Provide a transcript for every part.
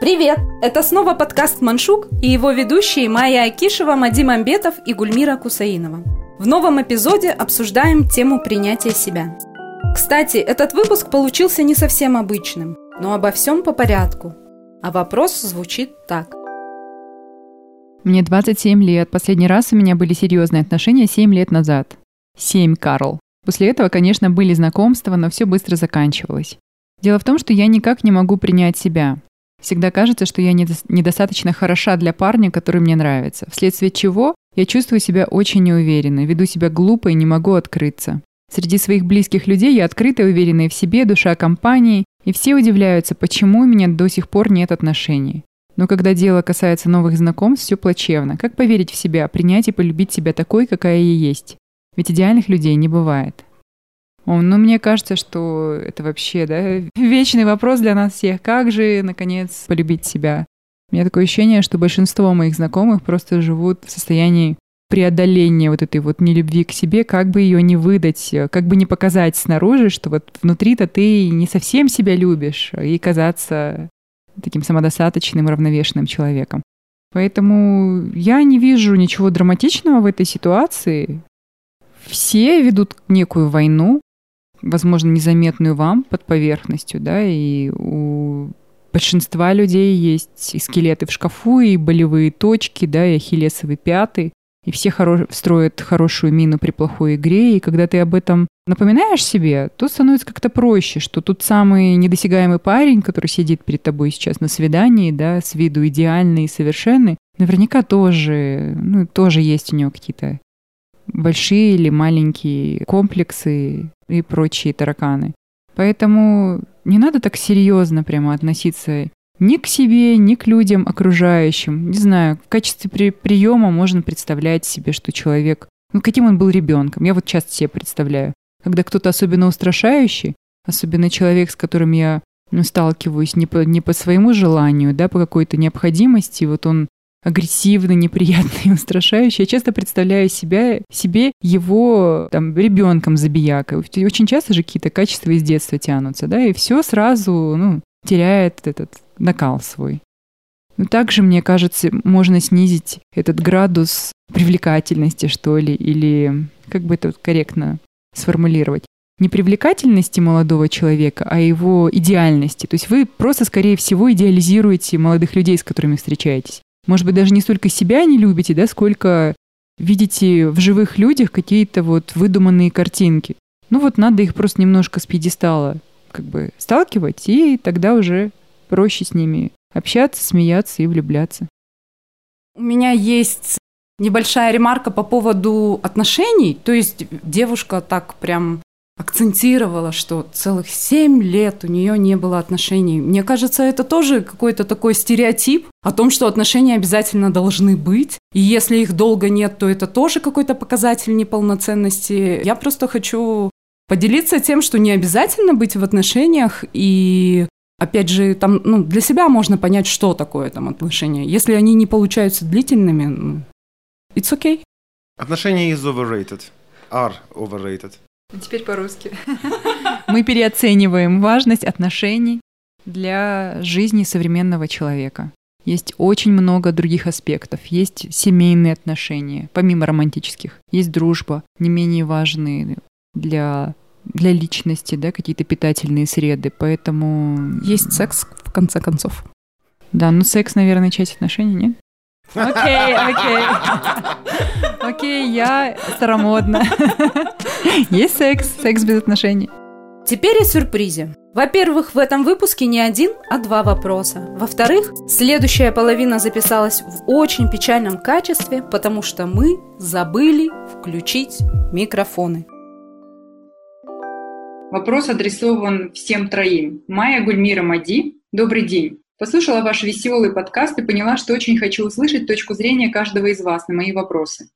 Привет! Это снова подкаст «Маншук» и его ведущие Майя Акишева, Мадим Амбетов и Гульмира Кусаинова. В новом эпизоде обсуждаем тему принятия себя. Кстати, этот выпуск получился не совсем обычным, но обо всем по порядку. А вопрос звучит так. Мне 27 лет. Последний раз у меня были серьезные отношения 7 лет назад. 7, Карл. После этого, конечно, были знакомства, но все быстро заканчивалось. Дело в том, что я никак не могу принять себя. Всегда кажется, что я недостаточно хороша для парня, который мне нравится. Вследствие чего я чувствую себя очень неуверенно, веду себя глупо и не могу открыться. Среди своих близких людей я открытая, уверенная в себе, душа компании, и все удивляются, почему у меня до сих пор нет отношений. Но когда дело касается новых знакомств, все плачевно. Как поверить в себя, принять и полюбить себя такой, какая я есть? Ведь идеальных людей не бывает. О, ну, мне кажется, что это вообще, да, вечный вопрос для нас всех. Как же, наконец, полюбить себя? У меня такое ощущение, что большинство моих знакомых просто живут в состоянии преодоления вот этой вот нелюбви к себе, как бы ее не выдать, как бы не показать снаружи, что вот внутри-то ты не совсем себя любишь, и казаться таким самодостаточным, равновешенным человеком. Поэтому я не вижу ничего драматичного в этой ситуации. Все ведут некую войну, возможно, незаметную вам под поверхностью, да, и у большинства людей есть и скелеты в шкафу, и болевые точки, да, и ахиллесовые пяты, и все хоро- строят хорошую мину при плохой игре, и когда ты об этом напоминаешь себе, то становится как-то проще, что тут самый недосягаемый парень, который сидит перед тобой сейчас на свидании, да, с виду идеальный и совершенный, наверняка тоже, ну, тоже есть у него какие-то большие или маленькие комплексы и прочие тараканы. Поэтому не надо так серьезно прямо относиться ни к себе, ни к людям окружающим. Не знаю, в качестве при приема можно представлять себе, что человек, ну каким он был ребенком. Я вот часто себе представляю, когда кто-то особенно устрашающий, особенно человек, с которым я ну, сталкиваюсь не по, не по своему желанию, да, по какой-то необходимости, вот он агрессивный, неприятный, устрашающий. Я часто представляю себя, себе его там, ребенком забиякой. Очень часто же какие-то качества из детства тянутся, да, и все сразу ну, теряет этот накал свой. Но также, мне кажется, можно снизить этот градус привлекательности, что ли, или как бы это корректно сформулировать не привлекательности молодого человека, а его идеальности. То есть вы просто, скорее всего, идеализируете молодых людей, с которыми встречаетесь может быть, даже не столько себя не любите, да, сколько видите в живых людях какие-то вот выдуманные картинки. Ну вот надо их просто немножко с пьедестала как бы сталкивать, и тогда уже проще с ними общаться, смеяться и влюбляться. У меня есть небольшая ремарка по поводу отношений. То есть девушка так прям акцентировала, что целых семь лет у нее не было отношений. Мне кажется, это тоже какой-то такой стереотип о том, что отношения обязательно должны быть. И если их долго нет, то это тоже какой-то показатель неполноценности. Я просто хочу поделиться тем, что не обязательно быть в отношениях и Опять же, там, ну, для себя можно понять, что такое там отношения. Если они не получаются длительными, ну, it's okay. Отношения is overrated. Are overrated. Теперь по-русски. Мы переоцениваем важность отношений для жизни современного человека. Есть очень много других аспектов. Есть семейные отношения, помимо романтических. Есть дружба, не менее важные для, для личности, да, какие-то питательные среды. Поэтому... Есть секс, в конце концов. Да, ну секс, наверное, часть отношений, нет? Окей, окей. Окей, я старомодна. Есть секс, секс без отношений. Теперь о сюрпризе. Во-первых, в этом выпуске не один, а два вопроса. Во-вторых, следующая половина записалась в очень печальном качестве, потому что мы забыли включить микрофоны. Вопрос адресован всем троим. Майя Гульмира Мади. Добрый день. Послушала ваш веселый подкаст и поняла, что очень хочу услышать точку зрения каждого из вас на мои вопросы.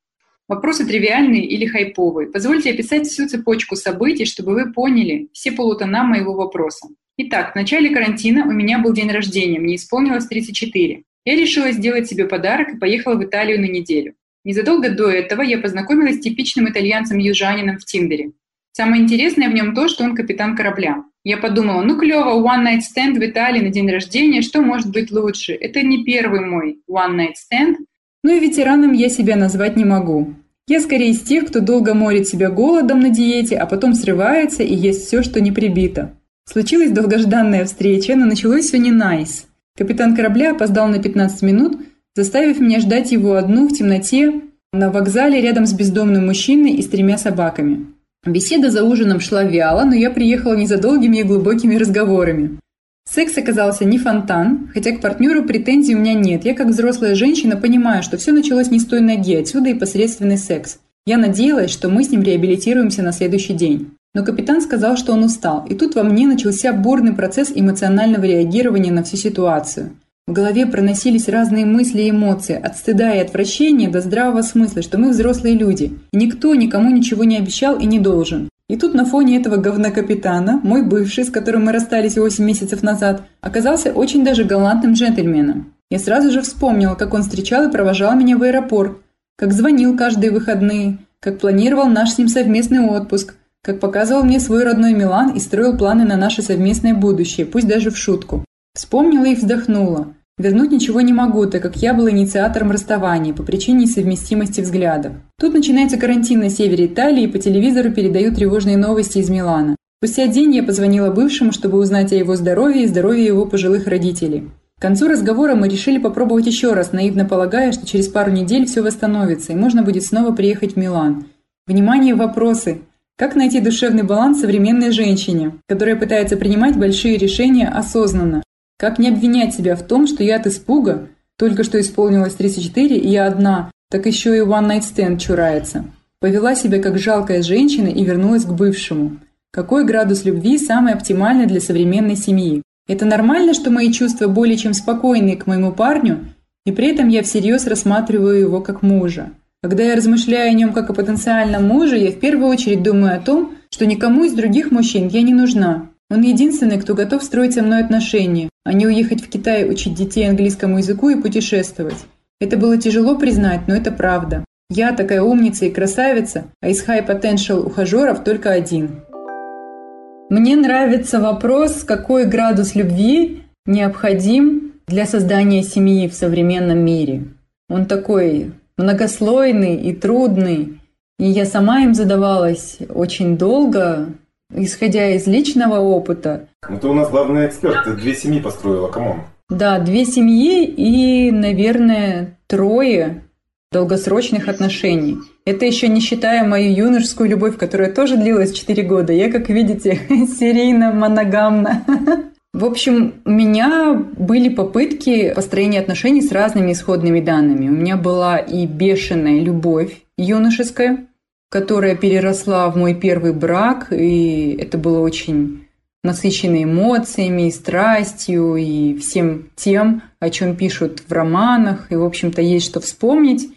Вопросы тривиальные или хайповые. Позвольте описать всю цепочку событий, чтобы вы поняли все полутона моего вопроса. Итак, в начале карантина у меня был день рождения, мне исполнилось 34. Я решила сделать себе подарок и поехала в Италию на неделю. Незадолго до этого я познакомилась с типичным итальянцем-южанином в Тиндере. Самое интересное в нем то, что он капитан корабля. Я подумала, ну клево, one night stand в Италии на день рождения, что может быть лучше? Это не первый мой one night stand. Ну и ветераном я себя назвать не могу. Я скорее из тех, кто долго морит себя голодом на диете, а потом срывается и ест все, что не прибито. Случилась долгожданная встреча, но началось все не найс. Капитан корабля опоздал на 15 минут, заставив меня ждать его одну в темноте на вокзале рядом с бездомным мужчиной и с тремя собаками. Беседа за ужином шла вяло, но я приехала не за долгими и глубокими разговорами. Секс оказался не фонтан, хотя к партнеру претензий у меня нет. Я как взрослая женщина понимаю, что все началось не с той ноги, отсюда и посредственный секс. Я надеялась, что мы с ним реабилитируемся на следующий день. Но капитан сказал, что он устал, и тут во мне начался бурный процесс эмоционального реагирования на всю ситуацию. В голове проносились разные мысли и эмоции, от стыда и отвращения до здравого смысла, что мы взрослые люди, и никто никому ничего не обещал и не должен. И тут на фоне этого говнокапитана, мой бывший, с которым мы расстались 8 месяцев назад, оказался очень даже галантным джентльменом. Я сразу же вспомнила, как он встречал и провожал меня в аэропорт, как звонил каждые выходные, как планировал наш с ним совместный отпуск, как показывал мне свой родной Милан и строил планы на наше совместное будущее, пусть даже в шутку. Вспомнила и вздохнула. Вернуть ничего не могу, так как я была инициатором расставания по причине несовместимости взглядов. Тут начинается карантин на севере Италии, и по телевизору передают тревожные новости из Милана. Спустя день я позвонила бывшему, чтобы узнать о его здоровье и здоровье его пожилых родителей. К концу разговора мы решили попробовать еще раз, наивно полагая, что через пару недель все восстановится, и можно будет снова приехать в Милан. Внимание, вопросы! Как найти душевный баланс современной женщине, которая пытается принимать большие решения осознанно? Как не обвинять себя в том, что я от испуга, только что исполнилось 34, и я одна, так еще и one night stand чурается. Повела себя как жалкая женщина и вернулась к бывшему. Какой градус любви самый оптимальный для современной семьи? Это нормально, что мои чувства более чем спокойные к моему парню, и при этом я всерьез рассматриваю его как мужа. Когда я размышляю о нем как о потенциальном муже, я в первую очередь думаю о том, что никому из других мужчин я не нужна, он единственный, кто готов строить со мной отношения, а не уехать в Китай учить детей английскому языку и путешествовать. Это было тяжело признать, но это правда. Я такая умница и красавица, а из high potential ухажеров только один. Мне нравится вопрос, какой градус любви необходим для создания семьи в современном мире. Он такой многослойный и трудный. И я сама им задавалась очень долго, исходя из личного опыта. Ну ты у нас главный эксперт, ты две семьи построила, come on. Да, две семьи и, наверное, трое долгосрочных отношений. Это еще не считая мою юношескую любовь, которая тоже длилась 4 года. Я, как видите, серийно моногамна. В общем, у меня были попытки построения отношений с разными исходными данными. У меня была и бешеная любовь юношеская, которая переросла в мой первый брак, и это было очень насыщено эмоциями, и страстью, и всем тем, о чем пишут в романах, и, в общем-то, есть что вспомнить.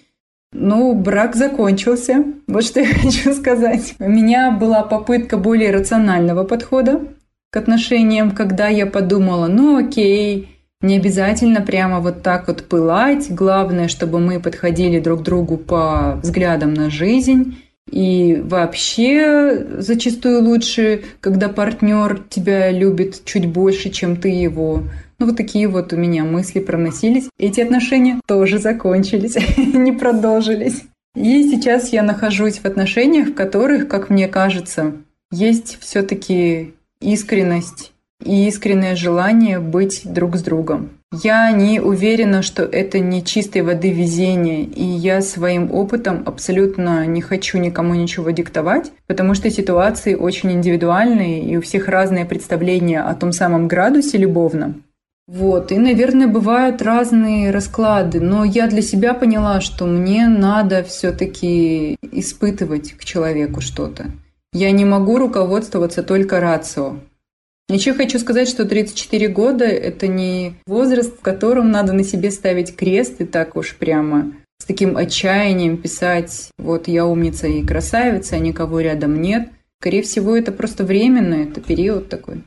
Ну, брак закончился. Вот что я хочу сказать. У меня была попытка более рационального подхода к отношениям, когда я подумала, ну окей, не обязательно прямо вот так вот пылать. Главное, чтобы мы подходили друг другу по взглядам на жизнь и вообще зачастую лучше, когда партнер тебя любит чуть больше, чем ты его. Ну, вот такие вот у меня мысли проносились. Эти отношения тоже закончились, не продолжились. И сейчас я нахожусь в отношениях, в которых, как мне кажется, есть все-таки искренность и искреннее желание быть друг с другом. Я не уверена, что это не чистой воды везение, и я своим опытом абсолютно не хочу никому ничего диктовать, потому что ситуации очень индивидуальные, и у всех разные представления о том самом градусе любовном. Вот, и, наверное, бывают разные расклады, но я для себя поняла, что мне надо все-таки испытывать к человеку что-то. Я не могу руководствоваться только рацио. Еще хочу сказать, что 34 года – это не возраст, в котором надо на себе ставить крест и так уж прямо с таким отчаянием писать «вот я умница и красавица, а никого рядом нет». Скорее всего, это просто временно, это период такой.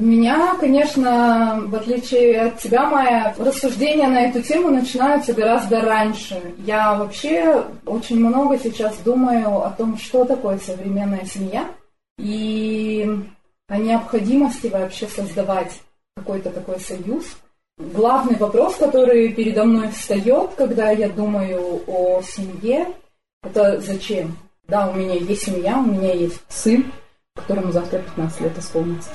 У меня, конечно, в отличие от тебя, моя рассуждения на эту тему начинаются гораздо раньше. Я вообще очень много сейчас думаю о том, что такое современная семья и о необходимости вообще создавать какой-то такой союз. Главный вопрос, который передо мной встает, когда я думаю о семье, это зачем? Да, у меня есть семья, у меня есть сын, которому завтра 15 лет исполнится.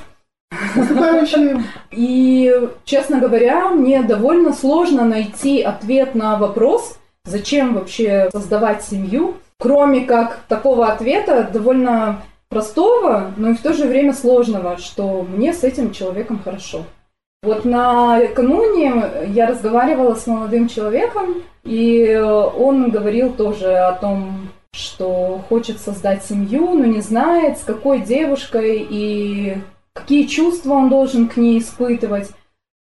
И, честно говоря, мне довольно сложно найти ответ на вопрос, зачем вообще создавать семью, кроме как такого ответа довольно простого, но и в то же время сложного, что мне с этим человеком хорошо. Вот накануне я разговаривала с молодым человеком, и он говорил тоже о том, что хочет создать семью, но не знает, с какой девушкой и какие чувства он должен к ней испытывать.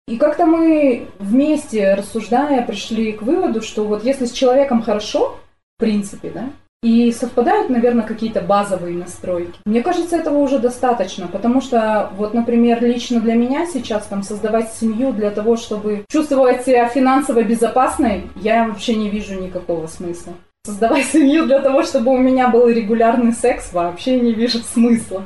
И как-то мы вместе, рассуждая, пришли к выводу, что вот если с человеком хорошо, в принципе, да, и совпадают, наверное, какие-то базовые настройки. Мне кажется, этого уже достаточно, потому что, вот, например, лично для меня сейчас там создавать семью для того, чтобы чувствовать себя финансово безопасной, я вообще не вижу никакого смысла. Создавать семью для того, чтобы у меня был регулярный секс, вообще не вижу смысла.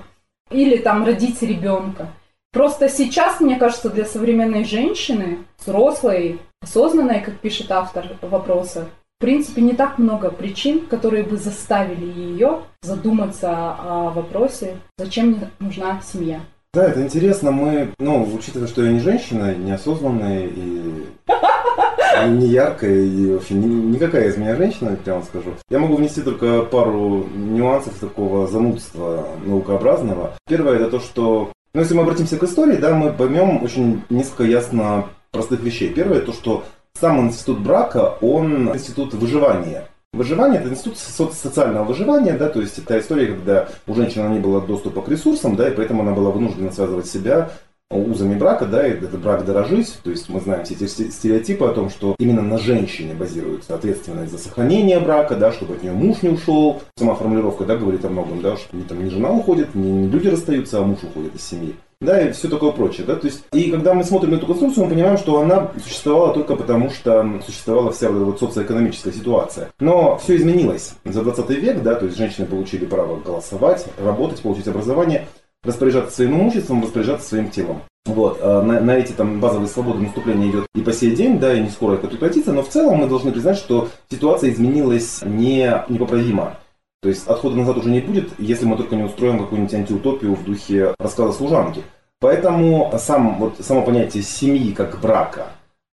Или там родить ребенка. Просто сейчас, мне кажется, для современной женщины, взрослой, осознанной, как пишет автор вопроса, в принципе, не так много причин, которые бы заставили ее задуматься о вопросе, зачем мне нужна семья. Да, это интересно. Мы, ну, учитывая, что я не женщина, неосознанная и не яркая и вообще ни, никакая из меня женщина, прямо скажу. Я могу внести только пару нюансов такого занудства наукообразного. Первое это то, что ну, если мы обратимся к истории, да, мы поймем очень несколько ясно простых вещей. Первое то, что сам институт брака, он институт выживания. Выживание – это институт социального выживания, да, то есть это история, когда у женщины не было доступа к ресурсам, да, и поэтому она была вынуждена связывать себя узами брака, да, этот брак дорожить, то есть мы знаем все эти стереотипы о том, что именно на женщине базируется ответственность за сохранение брака, да, чтобы от нее муж не ушел. Сама формулировка, да, говорит о многом, да, что не, там, не жена уходит, не, люди расстаются, а муж уходит из семьи да, и все такое прочее, да, то есть, и когда мы смотрим на эту конструкцию, мы понимаем, что она существовала только потому, что существовала вся вот социоэкономическая ситуация. Но все изменилось за 20 век, да, то есть женщины получили право голосовать, работать, получить образование, распоряжаться своим имуществом, распоряжаться своим телом. Вот, а на, на эти там базовые свободы наступления идет и по сей день, да, и не скоро это прекратится, но в целом мы должны признать, что ситуация изменилась не, непоправимо. То есть отхода назад уже не будет, если мы только не устроим какую-нибудь антиутопию в духе рассказа служанки. Поэтому сам, вот, само понятие семьи как брака,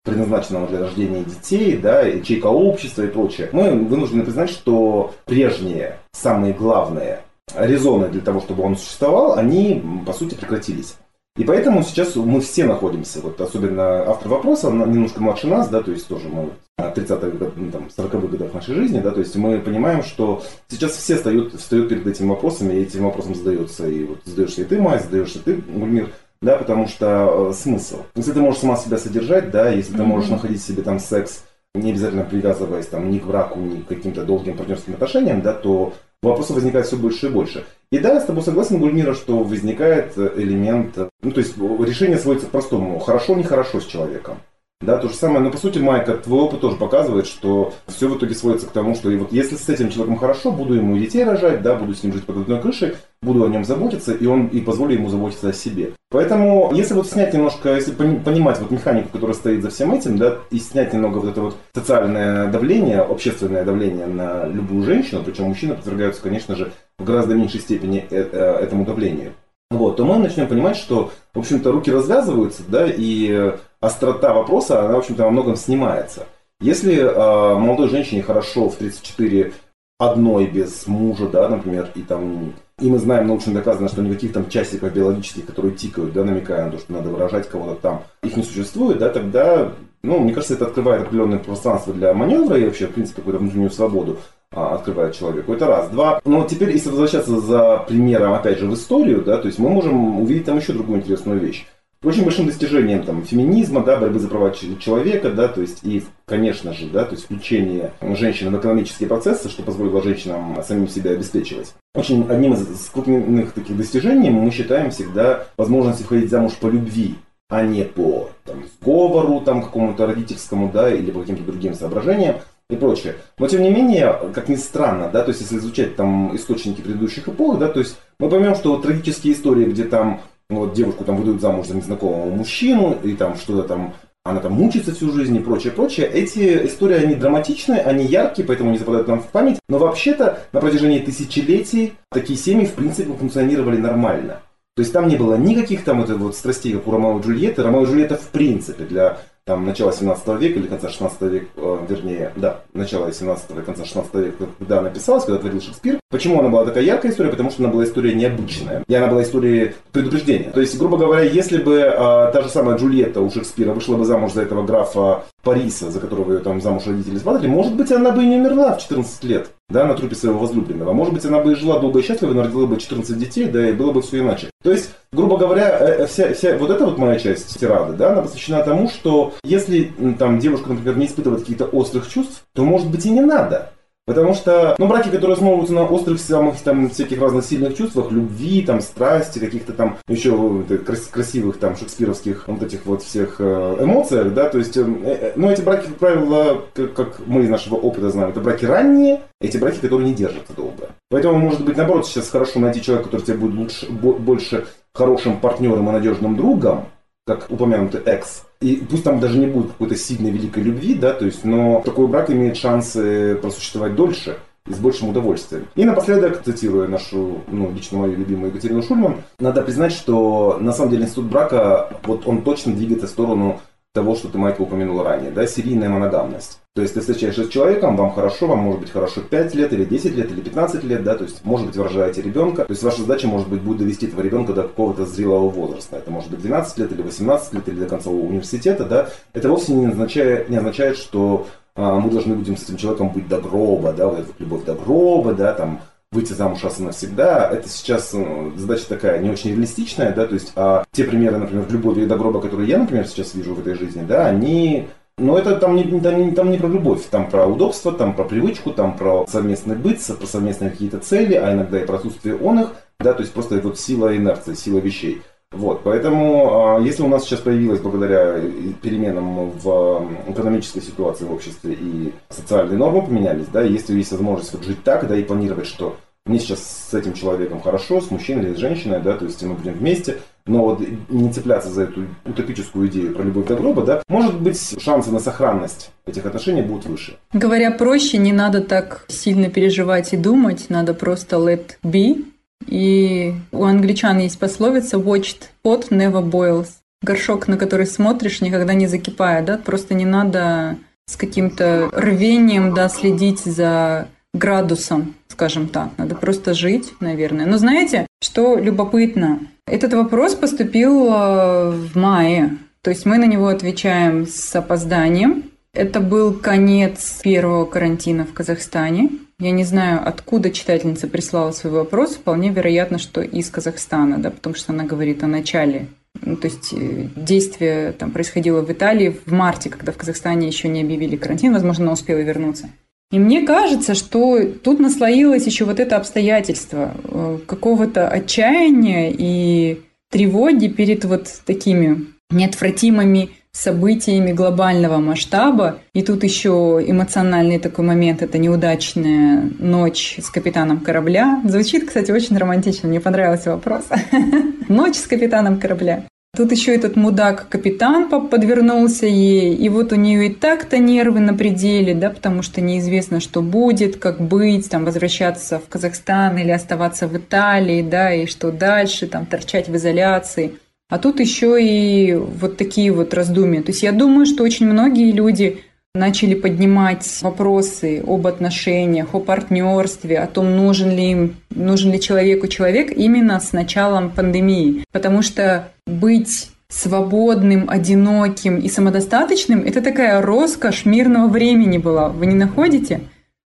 предназначенного для рождения детей, да, ячейка общества и прочее, мы вынуждены признать, что прежние, самые главные резоны для того, чтобы он существовал, они, по сути, прекратились. И поэтому сейчас мы все находимся, вот особенно автор вопроса, немножко младше нас, да, то есть тоже мы 30-х, ну, там, 40-х годах нашей жизни, да, то есть мы понимаем, что сейчас все встают, встают перед этими вопросами, и этим вопросом задается, и вот задаешься и ты, Май, задаешься ты, Гульмир, да, потому что э, смысл. Если ты можешь сама себя содержать, да, если mm-hmm. ты можешь находить себе там секс, не обязательно привязываясь там ни к браку, ни к каким-то долгим партнерским отношениям, да, то вопросов возникает все больше и больше. И да, я с тобой согласен, Гульмира, что возникает элемент, ну то есть решение сводится к простому, хорошо, нехорошо с человеком. Да, то же самое, но по сути, Майка, твой опыт тоже показывает, что все в итоге сводится к тому, что и вот если с этим человеком хорошо, буду ему детей рожать, да, буду с ним жить под одной крышей, буду о нем заботиться, и он и позволю ему заботиться о себе. Поэтому, если вот снять немножко, если понимать вот механику, которая стоит за всем этим, да, и снять немного вот это вот социальное давление, общественное давление на любую женщину, причем мужчины подвергаются, конечно же, в гораздо меньшей степени э, э, этому давлению вот, то мы начнем понимать, что, в общем-то, руки развязываются, да, и острота вопроса, она, в общем-то, во многом снимается. Если э, молодой женщине хорошо в 34 одной без мужа, да, например, и там и мы знаем, научно доказано, что никаких там часиков биологических, которые тикают, да, намекая на то, что надо выражать кого-то там, их не существует, да, тогда, ну, мне кажется, это открывает определенное пространство для маневра и вообще, в принципе, какую-то внутреннюю свободу а, открывает человеку. Это раз. Два. Но теперь, если возвращаться за примером, опять же, в историю, да, то есть мы можем увидеть там еще другую интересную вещь. Очень большим достижением там, феминизма, да, борьбы за права человека, да, то есть и, конечно же, да, то есть включение женщин в экономические процессы, что позволило женщинам самим себя обеспечивать. Очень одним из крупных таких достижений мы считаем всегда возможность выходить замуж по любви, а не по там, сговору там, какому-то родительскому, да, или по каким-то другим соображениям и прочее. Но тем не менее, как ни странно, да, то есть если изучать там источники предыдущих эпох, да, то есть мы поймем, что вот трагические истории, где там ну, вот девушку там выдают замуж за незнакомого мужчину, и там что-то там она там мучится всю жизнь и прочее, прочее. Эти истории, они драматичные, они яркие, поэтому не западают нам в память. Но вообще-то на протяжении тысячелетий такие семьи, в принципе, функционировали нормально. То есть там не было никаких там вот, вот страстей, как у Ромео и Джульетты. Ромео и Джульетта, в принципе, для там, начала 17 века или конца 16 века, э, вернее, да, начала 17 и конца 16 века, когда она писалась, когда творил Шекспир. Почему она была такая яркая история? Потому что она была история необычная. И она была историей предупреждения. То есть, грубо говоря, если бы э, та же самая Джульетта у Шекспира вышла бы замуж за этого графа Париса, за которого ее там замуж родители сватали, может быть, она бы и не умерла в 14 лет, да, на трупе своего возлюбленного. Может быть, она бы и жила долго и счастливо, но родила бы 14 детей, да, и было бы все иначе. То есть, грубо говоря, э, э, вся, вся вот эта вот моя часть тирады, да, она посвящена тому, что если там девушка, например, не испытывает каких-то острых чувств, то, может быть, и не надо. Потому что, ну, браки, которые основываются на острых самых там всяких разных сильных чувствах, любви, там, страсти, каких-то там еще крас- красивых там шекспировских вот этих вот всех э, эмоциях, да, то есть, э, э, ну, эти браки, как правило, как, как мы из нашего опыта знаем, это браки ранние, эти браки, которые не держатся долго. Поэтому, может быть, наоборот, сейчас хорошо найти человека, который тебе будет лучше, больше хорошим партнером и надежным другом, как упомянутый экс, и пусть там даже не будет какой-то сильной великой любви, да, то есть, но такой брак имеет шансы просуществовать дольше и с большим удовольствием. И напоследок, цитируя нашу, ну, лично мою любимую Екатерину Шульман, надо признать, что на самом деле институт брака, вот он точно двигается в сторону того, что ты, Майкл, упомянула ранее, да, серийная моногамность. То есть ты встречаешься с человеком, вам хорошо, вам может быть хорошо 5 лет или 10 лет или 15 лет, да, то есть может быть вы рожаете ребенка, то есть ваша задача может быть будет довести этого ребенка до какого-то зрелого возраста. Это может быть 12 лет или 18 лет или до конца университета, да. Это вовсе не означает, не означает что а, мы должны будем с этим человеком быть до гроба, да, вот эта любовь до гроба, да, там, выйти замуж раз и навсегда, это сейчас ну, задача такая не очень реалистичная, да, то есть а те примеры, например, в любови до гроба, которые я, например, сейчас вижу в этой жизни, да, они но это там не, там, не про любовь, там про удобство, там про привычку, там про совместный быт, про совместные какие-то цели, а иногда и про отсутствие он их, да, то есть просто вот сила инерции, сила вещей. Вот, поэтому, а, если у нас сейчас появилась, благодаря переменам в экономической ситуации в обществе и социальные нормы поменялись, да, если есть возможность вот жить так, да, и планировать, что мне сейчас с этим человеком хорошо, с мужчиной или с женщиной, да, то есть мы будем вместе, но вот не цепляться за эту утопическую идею про любовь до гроба, да, может быть, шансы на сохранность этих отношений будут выше. Говоря проще, не надо так сильно переживать и думать, надо просто let be. И у англичан есть пословица watched pot never boils. Горшок, на который смотришь, никогда не закипает, да, просто не надо с каким-то рвением, да, следить за градусом, скажем так. Надо просто жить, наверное. Но знаете, что любопытно? Этот вопрос поступил э, в мае. То есть мы на него отвечаем с опозданием. Это был конец первого карантина в Казахстане. Я не знаю, откуда читательница прислала свой вопрос. Вполне вероятно, что из Казахстана, да, потому что она говорит о начале ну, то есть э, действие там происходило в Италии в марте, когда в Казахстане еще не объявили карантин, возможно, она успела вернуться. И мне кажется, что тут наслоилось еще вот это обстоятельство э, какого-то отчаяния и тревоги перед вот такими неотвратимыми событиями глобального масштаба. И тут еще эмоциональный такой момент – это неудачная ночь с капитаном корабля. Звучит, кстати, очень романтично, мне понравился вопрос. Ночь с капитаном корабля. Тут еще этот мудак-капитан подвернулся ей, и вот у нее и так-то нервы на пределе, да, потому что неизвестно, что будет, как быть, там, возвращаться в Казахстан или оставаться в Италии, да, и что дальше, там, торчать в изоляции. А тут еще и вот такие вот раздумья. То есть я думаю, что очень многие люди начали поднимать вопросы об отношениях, о партнерстве, о том, нужен ли им, нужен ли человеку человек именно с началом пандемии. Потому что быть свободным, одиноким и самодостаточным – это такая роскошь мирного времени была. Вы не находите?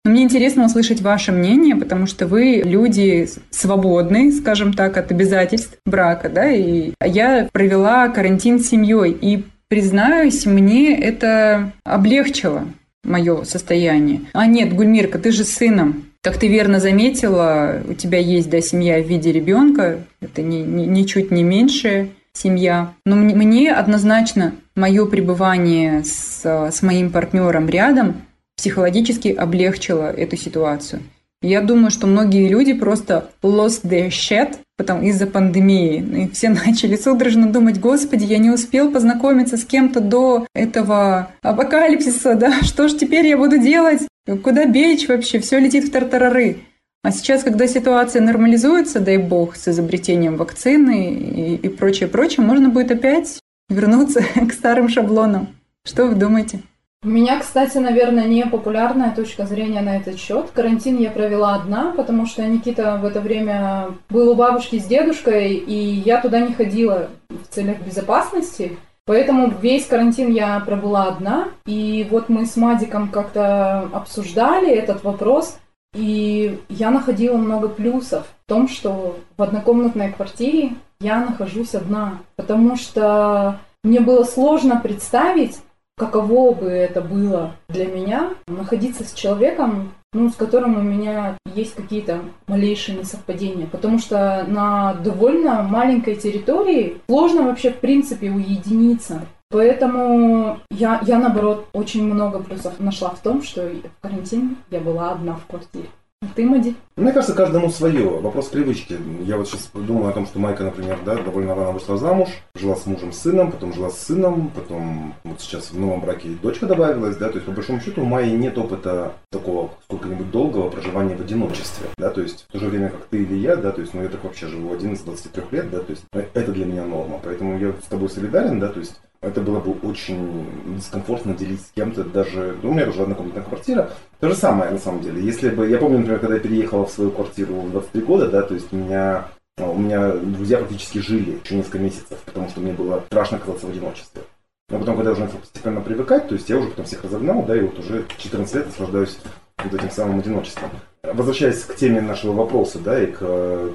Но мне интересно услышать ваше мнение, потому что вы люди свободные, скажем так, от обязательств брака, да, и я провела карантин с семьей, и признаюсь, мне это облегчило мое состояние. А нет, Гульмирка, ты же сыном. Как ты верно заметила, у тебя есть да, семья в виде ребенка, это ни, ни, ничуть не меньшая семья. Но мне, мне однозначно мое пребывание с, с моим партнером рядом психологически облегчило эту ситуацию. Я думаю, что многие люди просто lost their shit потом из-за пандемии. И все начали судорожно думать, господи, я не успел познакомиться с кем-то до этого апокалипсиса, да, что же теперь я буду делать? Куда бечь вообще? Все летит в тартарары. А сейчас, когда ситуация нормализуется, дай бог, с изобретением вакцины и, и прочее, прочее, можно будет опять вернуться к старым шаблонам. Что вы думаете? У меня, кстати, наверное, не популярная точка зрения на этот счет. Карантин я провела одна, потому что Никита в это время был у бабушки с дедушкой, и я туда не ходила в целях безопасности. Поэтому весь карантин я пробыла одна. И вот мы с Мадиком как-то обсуждали этот вопрос. И я находила много плюсов в том, что в однокомнатной квартире я нахожусь одна. Потому что мне было сложно представить, каково бы это было для меня находиться с человеком, ну, с которым у меня есть какие-то малейшие несовпадения. Потому что на довольно маленькой территории сложно вообще в принципе уединиться. Поэтому я, я, наоборот, очень много плюсов нашла в том, что в карантин я была одна в квартире. Ты, Мади? Мне кажется, каждому свое. Вопрос привычки. Я вот сейчас думаю о том, что Майка, например, да, довольно рано вышла замуж, жила с мужем, с сыном, потом жила с сыном, потом вот сейчас в новом браке дочка добавилась, да, то есть по большому счету у Майи нет опыта такого сколько-нибудь долгого проживания в одиночестве, да, то есть в то же время, как ты или я, да, то есть, ну, я так вообще живу 11-23 лет, да, то есть это для меня норма, поэтому я с тобой солидарен, да, то есть это было бы очень дискомфортно делить с кем-то даже... Ну, у меня уже однокомнатная квартира. То же самое, на самом деле. Если бы... Я помню, например, когда я переехала в свою квартиру в 23 года, да, то есть у меня а, у меня друзья практически жили еще несколько месяцев, потому что мне было страшно оказаться в одиночестве. Но потом, когда я уже начал постепенно привыкать, то есть я уже потом всех разогнал, да, и вот уже 14 лет наслаждаюсь вот этим самым одиночеством. Возвращаясь к теме нашего вопроса, да, и к,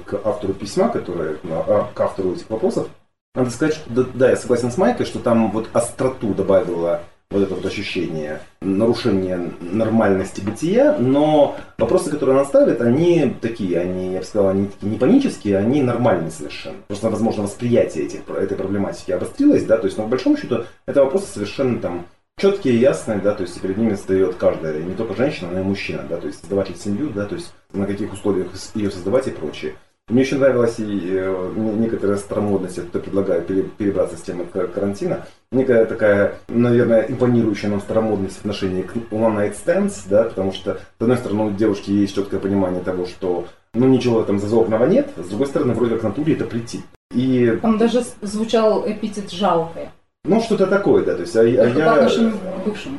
к автору письма, которое, а, к автору этих вопросов, надо сказать, что да, да, я согласен с Майкой, что там вот остроту добавила вот это вот ощущение нарушения нормальности бытия, но вопросы, которые она ставит, они такие, они, я бы сказал, они такие не панические, они нормальные совершенно. Просто, возможно, восприятие этих, этой проблематики обострилось, да, то есть, но в большом счету, это вопросы совершенно там четкие, ясные, да, то есть перед ними встает каждая, не только женщина, но и мужчина, да, то есть создавать семью, да, то есть на каких условиях ее создавать и прочее. Мне еще нравилась и э, некоторая старомодность, я предлагаю перебраться с темы карантина. Некая такая, наверное, импонирующая нам старомодность в отношении к One Night Stands, да, потому что, с одной стороны, у девушки есть четкое понимание того, что ну ничего там зазорного нет, с другой стороны, вроде как натуре это прийти. И... Там даже звучал эпитет «жалкое». Ну, что-то такое, да, то есть, а, а я... бывшим.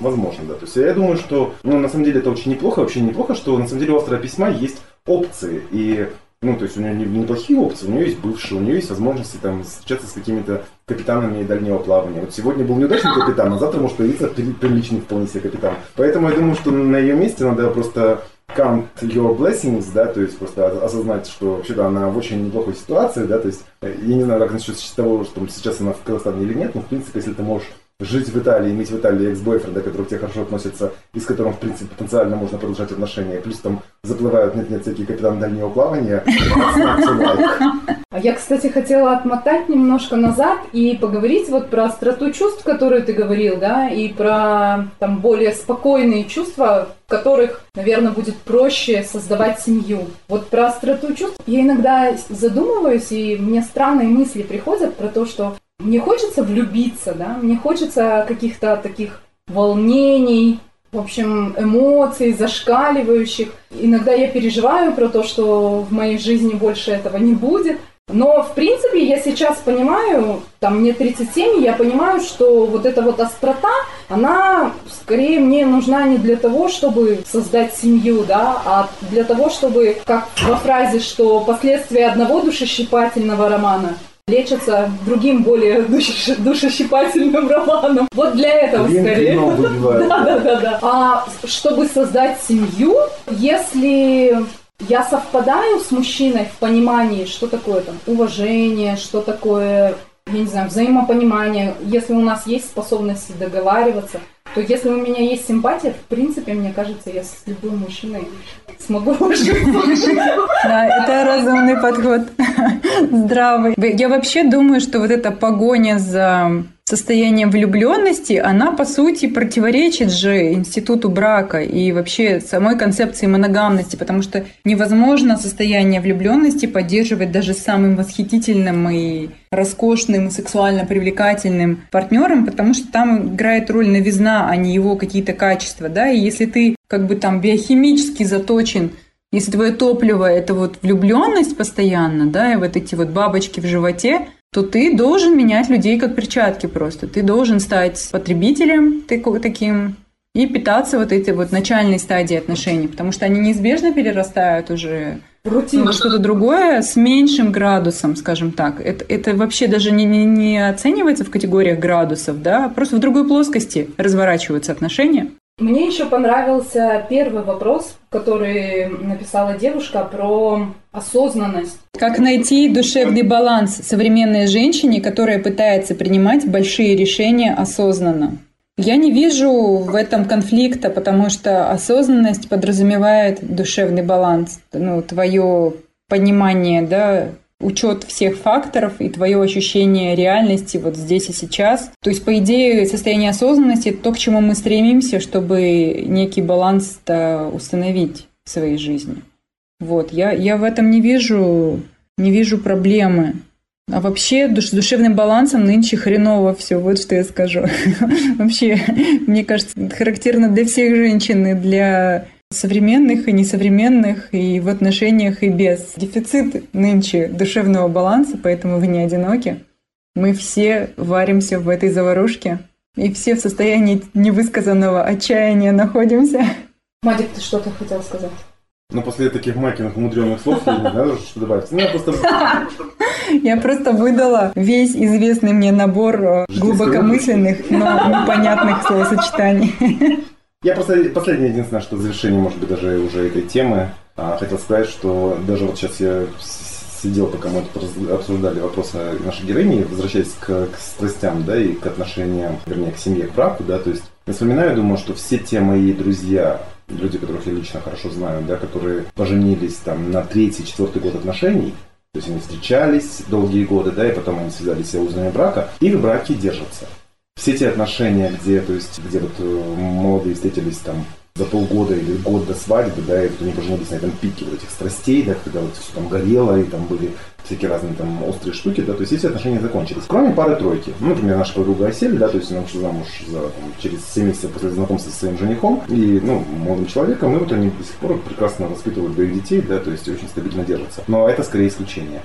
Возможно, да, то есть, я думаю, что, ну, на самом деле, это очень неплохо, вообще неплохо, что, на самом деле, у автора письма есть опции, и ну, то есть у нее неплохие опции, у нее есть бывшие, у нее есть возможности там встречаться с какими-то капитанами дальнего плавания. Вот сегодня был неудачный капитан, а завтра может появиться приличный вполне себе капитан. Поэтому я думаю, что на ее месте надо просто count your blessings, да, то есть просто осознать, что вообще-то она в очень неплохой ситуации, да, то есть я не знаю, как насчет того, что сейчас она в Казахстане или нет, но в принципе, если ты можешь жить в Италии, иметь в Италии экс-бойфренда, который к тебе хорошо относится и с которым, в принципе, потенциально можно продолжать отношения, плюс там заплывают нет-нет всякие капитаны дальнего плавания. А я, кстати, хотела отмотать немножко назад и поговорить вот про остроту чувств, которые ты говорил, да, и про там более спокойные чувства, в которых, наверное, будет проще создавать семью. Вот про остроту чувств я иногда задумываюсь, и мне странные мысли приходят про то, что мне хочется влюбиться, да, мне хочется каких-то таких волнений, в общем, эмоций, зашкаливающих. Иногда я переживаю про то, что в моей жизни больше этого не будет. Но, в принципе, я сейчас понимаю, там мне 37, я понимаю, что вот эта вот острота, она скорее мне нужна не для того, чтобы создать семью, да, а для того, чтобы, как во фразе, что последствия одного душещипательного романа лечатся другим более душ- душещипательным романом. Вот для этого Клин скорее. Да, да, да, да. А чтобы создать семью, если я совпадаю с мужчиной в понимании, что такое там уважение, что такое, я не знаю, взаимопонимание, если у нас есть способность договариваться, то если у меня есть симпатия, в принципе, мне кажется, я с любым мужчиной смогу это разумный подход. Здравый. Я вообще думаю, что вот эта погоня за состоянием влюбленности, она по сути противоречит же институту брака и вообще самой концепции моногамности, потому что невозможно состояние влюбленности поддерживать даже самым восхитительным и роскошным, сексуально привлекательным партнером, потому что там играет роль новизна, а не его какие-то качества, да, и если ты как бы там биохимически заточен если твое топливо это вот влюбленность постоянно, да, и вот эти вот бабочки в животе, то ты должен менять людей как перчатки просто. Ты должен стать потребителем таким и питаться вот этой вот начальной стадии отношений, потому что они неизбежно перерастают уже Рутина. на что-то другое с меньшим градусом, скажем так. Это, это вообще даже не, не, не оценивается в категориях градусов, да, просто в другой плоскости разворачиваются отношения. Мне еще понравился первый вопрос, который написала девушка про осознанность. Как найти душевный баланс современной женщине, которая пытается принимать большие решения осознанно? Я не вижу в этом конфликта, потому что осознанность подразумевает душевный баланс, ну, твое понимание, да, учет всех факторов и твое ощущение реальности вот здесь и сейчас. То есть, по идее, состояние осознанности – то, к чему мы стремимся, чтобы некий баланс установить в своей жизни. Вот, я, я в этом не вижу, не вижу проблемы. А вообще душ, душевным балансом нынче хреново все, вот что я скажу. Вообще, мне кажется, характерно для всех женщин и для современных и несовременных, и в отношениях, и без. Дефицит нынче душевного баланса, поэтому вы не одиноки. Мы все варимся в этой заварушке, и все в состоянии невысказанного отчаяния находимся. Мадик, ты что-то хотел сказать? Ну, после таких Макиных умудренных слов, я не знаю, что добавить. Ну, я просто... Я просто выдала весь известный мне набор э, глубокомысленных, но непонятных словосочетаний. Я просто последнее единственное, что в завершении, может быть, даже уже этой темы, а, хотел сказать, что даже вот сейчас я сидел, пока мы обсуждали вопросы нашей героини, возвращаясь к, к страстям, да, и к отношениям, вернее, к семье, к браку, да, то есть я вспоминаю, думаю, что все те мои друзья, люди, которых я лично хорошо знаю, да, которые поженились там на третий, четвертый год отношений, то есть они встречались долгие годы, да, и потом они связались все узами брака, их браки держатся. Все те отношения, где, то есть, где вот э, молодые встретились там за полгода или год до свадьбы, да, и вот они поженились на этом пике вот этих страстей, да, когда вот все там горело, и там были всякие разные там острые штуки, да, то есть эти отношения закончились. Кроме пары-тройки. Ну, например, наша подруга Асель, да, то есть она вышла замуж за, там, через 7 месяцев после знакомства со своим женихом и, ну, молодым человеком, и вот они до сих пор прекрасно воспитывают двоих детей, да, то есть очень стабильно держатся. Но это скорее исключение.